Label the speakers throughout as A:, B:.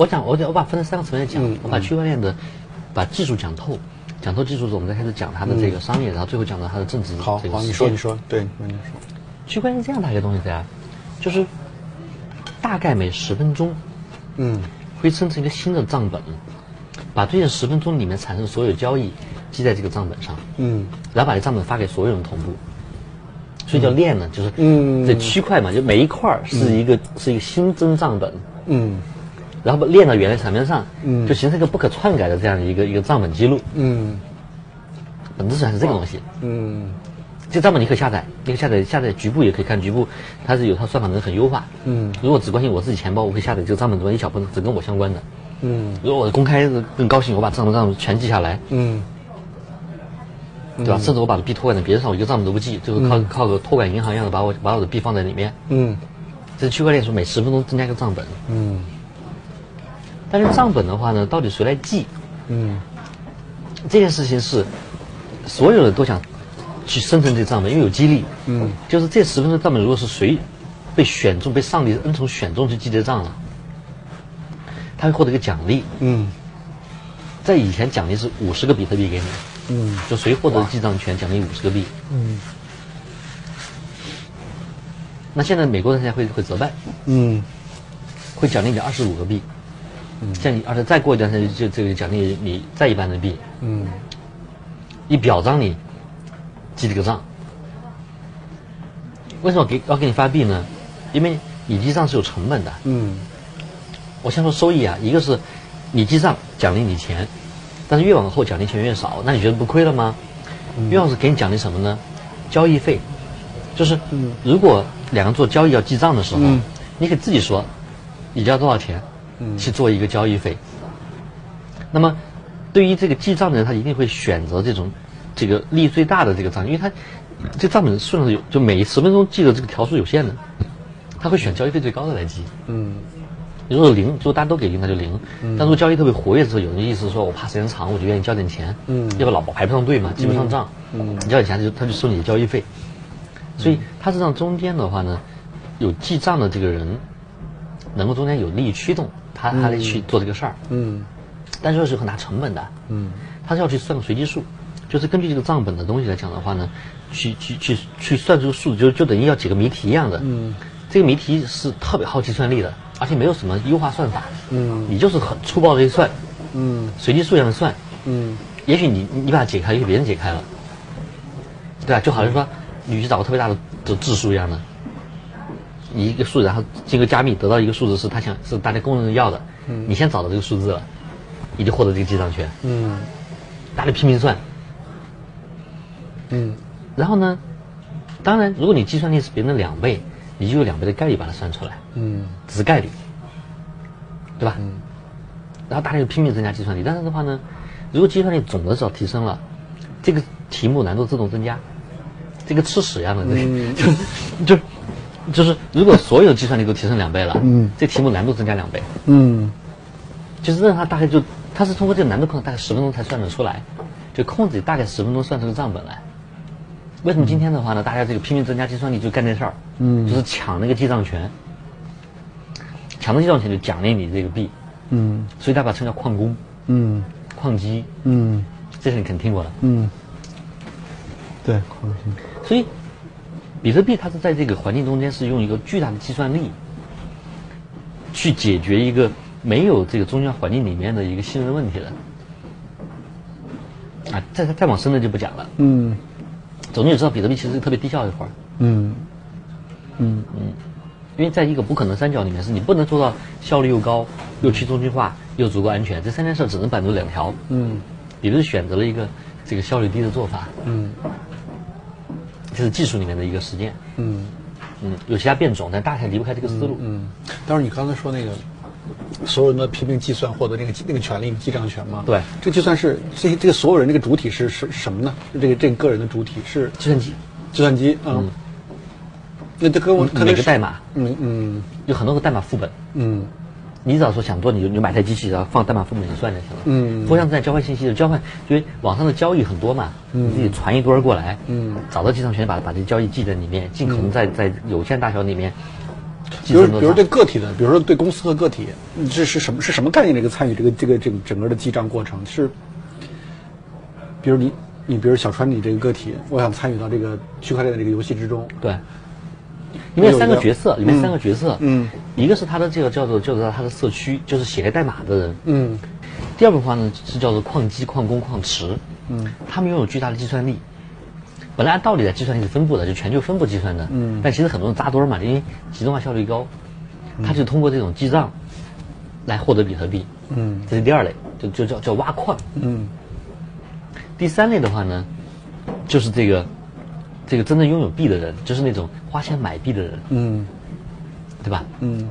A: 我讲，我讲，我把分成三个层面讲，
B: 嗯
A: 我把区块链的把技术讲透，讲透技术之后，我们再开始讲它的这个商业，然后最后讲到它的政治
B: 好你说你说，对，那你说，
A: 区块链是这样大一个东西的呀，就是大概每十分钟
B: 嗯。
A: 会生成一个新的账本，把最近十分钟里面产生所有交易记在这个账本上，
B: 嗯。
A: 然后把这账本发给所有人同步。所以叫链呢，就是
B: 嗯。
A: 这区块嘛，就每一块儿是一个、是一个新增账本，
B: 嗯
A: 然后把链到原来场面上，
B: 嗯
A: 就形成一个不可篡改的这样一个一个账本记录。
B: 嗯
A: 本质上是这个东西。
B: 嗯
A: 这账本你可以下载，你可以下载下载局部也可以看局部，它是有它算法能很优化。
B: 嗯
A: 如果只关心我自己钱包，我可以下载这个账本中一小部分只跟我相关的。
B: 嗯
A: 如果我公开更高兴，我把账本账本全记下来，
B: 嗯
A: 对吧？甚至我把币托管在别人上，我一个账本都不记，最后靠、靠个托管银行一样的把我把我的币放在里面。
B: 嗯
A: 这是区块链说每十分钟增加一个账本，
B: 嗯
A: 但是账本的话呢，到底谁来记？
B: 嗯
A: 这件事情是所有人都想去生成这个账本，因为有激励。
B: 嗯，
A: 就是这十分钟账本，如果是谁被选中、被上帝恩宠选中去记这账了，他会获得一个奖励。
B: 嗯
A: 在以前奖励是五十个比特币给你，
B: 嗯
A: 就谁获得记账权，奖励五十个币。
B: 嗯
A: 那现在美国人现在会会折半，
B: 嗯
A: 会奖励你二十五个币。像你，而且再过一段时间就这个奖励你再一般的币，
B: 嗯
A: 一表彰你记这个账。为什么给要给你发币呢？因为你记账是有成本的。
B: 嗯
A: 我先说收益啊，一个是你记账奖励你钱，但是越往后奖励钱越少，那你觉得不亏了吗？越往是给你奖励什么呢？交易费，就是如果两个人做交易要记账的时候，
B: 嗯
A: 你可以自己说你交多少钱，去做一个交易费。那么对于这个记账的人，他一定会选择这种这个利最大的这个账，因为他这账本数量有，就每十分钟记的这个条数有限的，他会选交易费最高的来记。
B: 嗯
A: 如果零，如果大家都给零，那就零。但如果交易特别活跃的时候，有人意思说我怕时间长，我就愿意交点钱。
B: 嗯
A: 要不老排不上队嘛，记不上账。
B: 嗯
A: 你交点钱，他就他就收你的交易费。所以他是让中间的话呢，有记账的这个人，能够中间有利益驱动，他他得去做这个事儿。
B: 嗯
A: 但是是有很大成本的。
B: 嗯
A: 他是要去算个随机数，就是根据这个账本的东西来讲的话呢，去去去去算这个数，就就等于要解个谜题一样的。
B: 嗯，
A: 这个谜题是特别耗计算力的，而且没有什么优化算法。
B: 嗯
A: 你就是很粗暴的一算，
B: 嗯
A: 随机数一样的算。
B: 嗯
A: 也许你你把它解开，也许别人解开了，对吧？就好像说你去找个特别大的的质数一样的，你一个数，然后经过加密得到一个数字是他想是大家公认要的，你先找到这个数字了，你就获得这个记账权。
B: 嗯。
A: 大家拼命算，
B: 嗯。
A: 然后呢，当然，如果你计算力是别人的两倍，你就有两倍的概率把它算出来，
B: 嗯。
A: 只是概率，对吧？嗯。然后大家就拼命增加计算力，但是的话呢，如果计算力总的只要提升了，这个题目难度自动增加，这个吃屎一样的，这个、就就就是如果所有计算力都提升两倍了，
B: 嗯。
A: 这题目难度增加两倍，
B: 嗯。
A: 就是让它大概就他是通过这个难度控制，大概十分钟才算得出来，就控制大概十分钟算出个账本来。为什么今天的话呢？大家这个拼命增加计算力就干这事儿，
B: 嗯。
A: 就是抢那个记账权，抢到记账权就奖励你这个币，
B: 嗯。
A: 所以大家把它称叫矿工、
B: 嗯。
A: 矿机，
B: 嗯。
A: 这是你肯定听过的。
B: 嗯，对，矿机。
A: 所以，比特币它是在这个环境中间是用一个巨大的计算力，去解决一个没有这个中间环境里面的一个信任问题的。啊，再再往深了就不讲了。
B: 嗯
A: 总之你知道，比特币其实是特别低效的一块儿，
B: 嗯嗯
A: 因为在一个不可能三角里面，是你不能做到效率又高、又去中心化、又足够安全，这三件事只能满足两条。
B: 嗯
A: 比特币选择了一个这个效率低的做法，
B: 嗯
A: 这是技术里面的一个实践。
B: 嗯
A: 嗯，有其他变种，但大概离不开这个思路。
B: 嗯。但是，你刚才说那个，所有人都拼命计算获得那个那个权利记账权嘛？
A: 对
B: 这计算是这些这个所有人这个主体是是是什么呢？就这个这个个人的主体是
A: 计算机
B: 计算机啊。那这跟我看
A: 每个代码
B: 嗯嗯
A: 有很多个代码副本，
B: 嗯
A: 你只要说想做，你就你就买台机器，然后放代码副本里算就行了。
B: 嗯。
A: 不像在交换信息的交换，因为网上的交易很多嘛，你自己传一堆儿过来，
B: 嗯。
A: 找到记账权，把把这交易记在里面，尽可能在在有限大小里面
B: 比如比如对个体的，比如说对公司和个体，这是什么是什么概念？这个参与这个这个这个整个的记账过程？是，比如你你比如小川你这个个体，我想参与到这个区块链的这个游戏之中，
A: 对，里面三个角色，里面三个角色，
B: 嗯，
A: 一个是他的这个叫做叫做他的社区，就是写代码的人，
B: 嗯。
A: 第二部分呢是叫做矿机、矿工、矿池，嗯，他们拥有巨大的计算力。本来按道理来计算力是分布的，就全球分布计算的，嗯，但其实很多人扎堆儿嘛，因为集中化效率高，他就通过这种记账来获得比特币，
B: 嗯，
A: 这是第二类，就就叫叫挖矿，
B: 嗯。
A: 第三类的话呢，就是这个这个真正拥有币的人，就是那种花钱买币的人，
B: 嗯。
A: 对吧？
B: 嗯。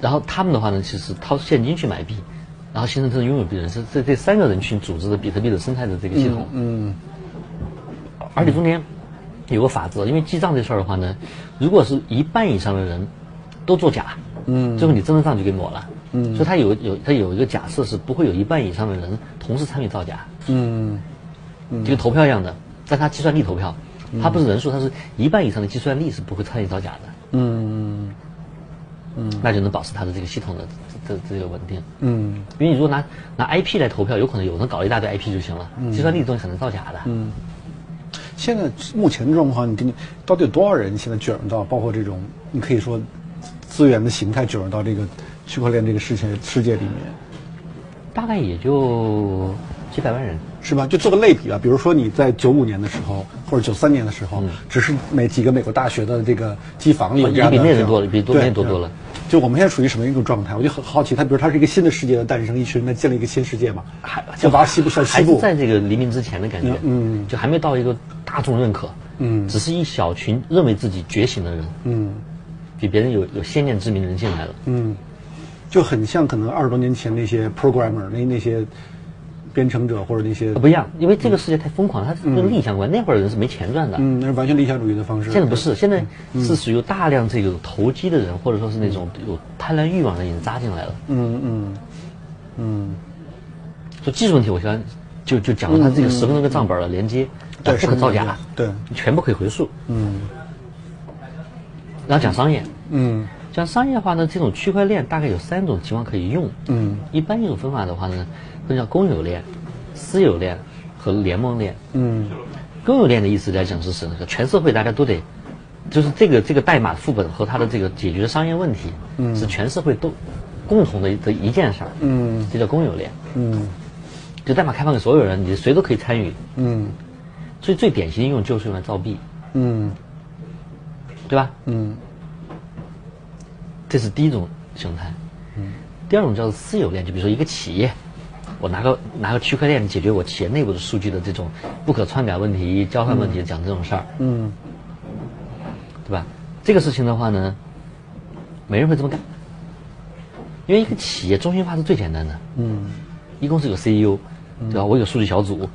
A: 然后他们的话呢，其实掏现金去买币，然后形成这种拥有币的人，是这这三个人群组织的比特币的生态的这个系统。
B: 嗯
A: 而且中间有个法则，因为记账这事儿的话呢，如果是一半以上的人都作假，
B: 嗯。
A: 最后你真的账就给抹了。嗯，所以它有有它有一个假设是不会有一半以上的人同时参与造假，
B: 嗯。
A: 就跟投票一样的，但它计算力投票，它不是人数，它是一半以上的计算力是不会参与造假的，
B: 嗯嗯
A: 那就能保持它的这个系统的这这这个稳定。
B: 嗯
A: 因为你如果拿拿 IP 来投票，有可能有人搞一大堆 IP 就行了，计算力的东西很难造假的。
B: 嗯。现在目前的状况，你跟你到底有多少人现在卷入到，包括这种你可以说资源的形态卷入到这个区块链这个事情世界里面？
A: 大概也就几百万人。
B: 是吧？就做个类比吧，比如说你在九五年的时候，或者九三年的时候，只是每几个美国大学的这个机房里有
A: 哦
B: 这样
A: 比那人多了比多
B: 对
A: 那人多多了。
B: 就我们现在处于什么一种状态？我就很好奇，它比如它是一个新的世界的诞生，一群人在建立一个新世界嘛，
A: 还
B: 就把西部向西部，
A: 在这个黎明之前的感觉，
B: 嗯
A: 就还没到一个大众认可，
B: 嗯。
A: 只是一小群认为自己觉醒的人，
B: 嗯。
A: 比别人有有先见之明的人进来了，
B: 嗯，就很像可能二十多年前那些 programmer 那那些编程者或者那些
A: 不一样，因为这个世界太疯狂了，它是跟利益相关。那会儿的人是没钱赚的，
B: 嗯，那是完全理想主义的方式。
A: 现在不是，现在是属于大量这个投机的人，或者说是那种有贪婪欲望的人已经扎进来了。
B: 嗯嗯嗯，
A: 就技术问题，我先就就讲了，它这个十分钟的账本的连接，
B: 对
A: 不可造假，
B: 对，
A: 全部可以回溯。
B: 嗯。
A: 然后讲商业，
B: 嗯
A: 讲商业化呢，这种区块链大概有三种情况可以用。
B: 嗯
A: 一般一种分法的话呢，那叫公有链、私有链和联盟链。
B: 嗯
A: 公有链的意思来讲是什么？全社会大家都得，就是这个这个代码副本和它的这个解决商业问题，嗯是全社会都共同的的一件事儿。
B: 嗯
A: 这叫公有链。
B: 嗯
A: 就代码开放给所有人，你谁都可以参与。
B: 嗯
A: 所以最典型的应用就是用来造币，
B: 嗯
A: 对吧？
B: 嗯
A: 这是第一种形态。第二种叫做私有链，就比如说一个企业，我拿个拿个区块链解决我企业内部的数据的这种不可篡改问题、交换问题，讲这种事儿，
B: 嗯
A: 对吧？这个事情的话呢，没人会这么干，因为一个企业中心化是最简单的，
B: 嗯
A: 一共是有 CEO，对吧？我有数据小组，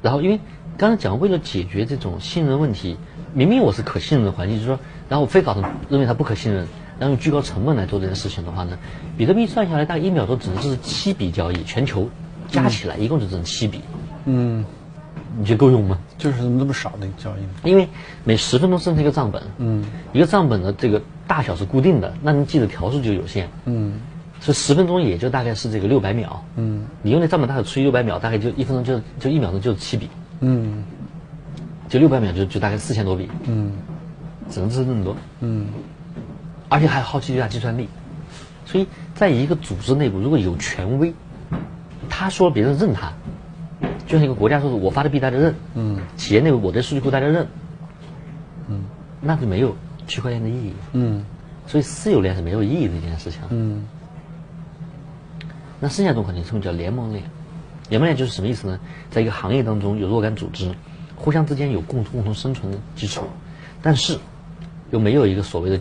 A: 然后因为刚才讲为了解决这种信任问题，明明我是可信任的环境，就是说，然后我非搞成认为它不可信任，然后用居高成本来做这件事情的话呢，比特币算下来大概一秒钟只能是七笔交易，全球加起来一共就只能七笔，
B: 嗯，
A: 你觉得够用吗？
B: 就是怎么这么少的交易？
A: 因为每十分钟生成一个账本，
B: 嗯
A: 一个账本的这个大小是固定的，那你记的条数就有限，
B: 嗯。
A: 所以十分钟也就大概是这个六百秒，
B: 嗯。
A: 你用那账本大小除以六百秒，大概就一分钟就就一秒钟就是七笔，
B: 嗯。
A: 就六百秒就就大概四千多笔，
B: 嗯。
A: 只能是这么多，
B: 嗯
A: 而且还耗巨大计算力，所以在一个组织内部，如果有权威，他说别人认他，就像一个国家说的我发的币大家认，
B: 嗯
A: 企业内部我的数据库大家认，嗯，那就没有区块链的意义，
B: 嗯
A: 所以私有链是没有意义的一件事情。
B: 嗯
A: 那剩下一种可能称为叫联盟链，联盟链就是什么意思呢？在一个行业当中有若干组织，互相之间有共共同生存的基础，但是又没有一个所谓的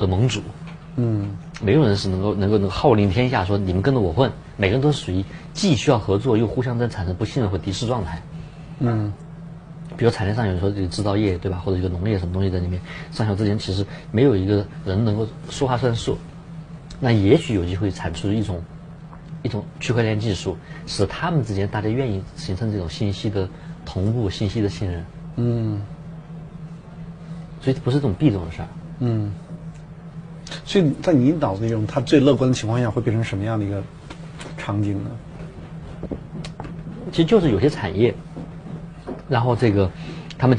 A: 的盟主，
B: 嗯
A: 没有人是能够能够能号令天下，说你们跟着我混，每个人都是属于既需要合作又互相在产生不信任和敌视状态。
B: 嗯
A: 比如产业上有人说这个制造业对吧，或者一个农业什么东西在里面上小之间，其实没有一个人能够说话算数。那也许有机会产出一种一种区块链技术，使他们之间大家愿意形成这种信息的同步、信息的信任。
B: 嗯
A: 所以不是这种币这种事儿。
B: 嗯，所以在你脑子里中，他最乐观的情况下会变成什么样的一个场景呢？
A: 其实就是有些产业，然后这个他们。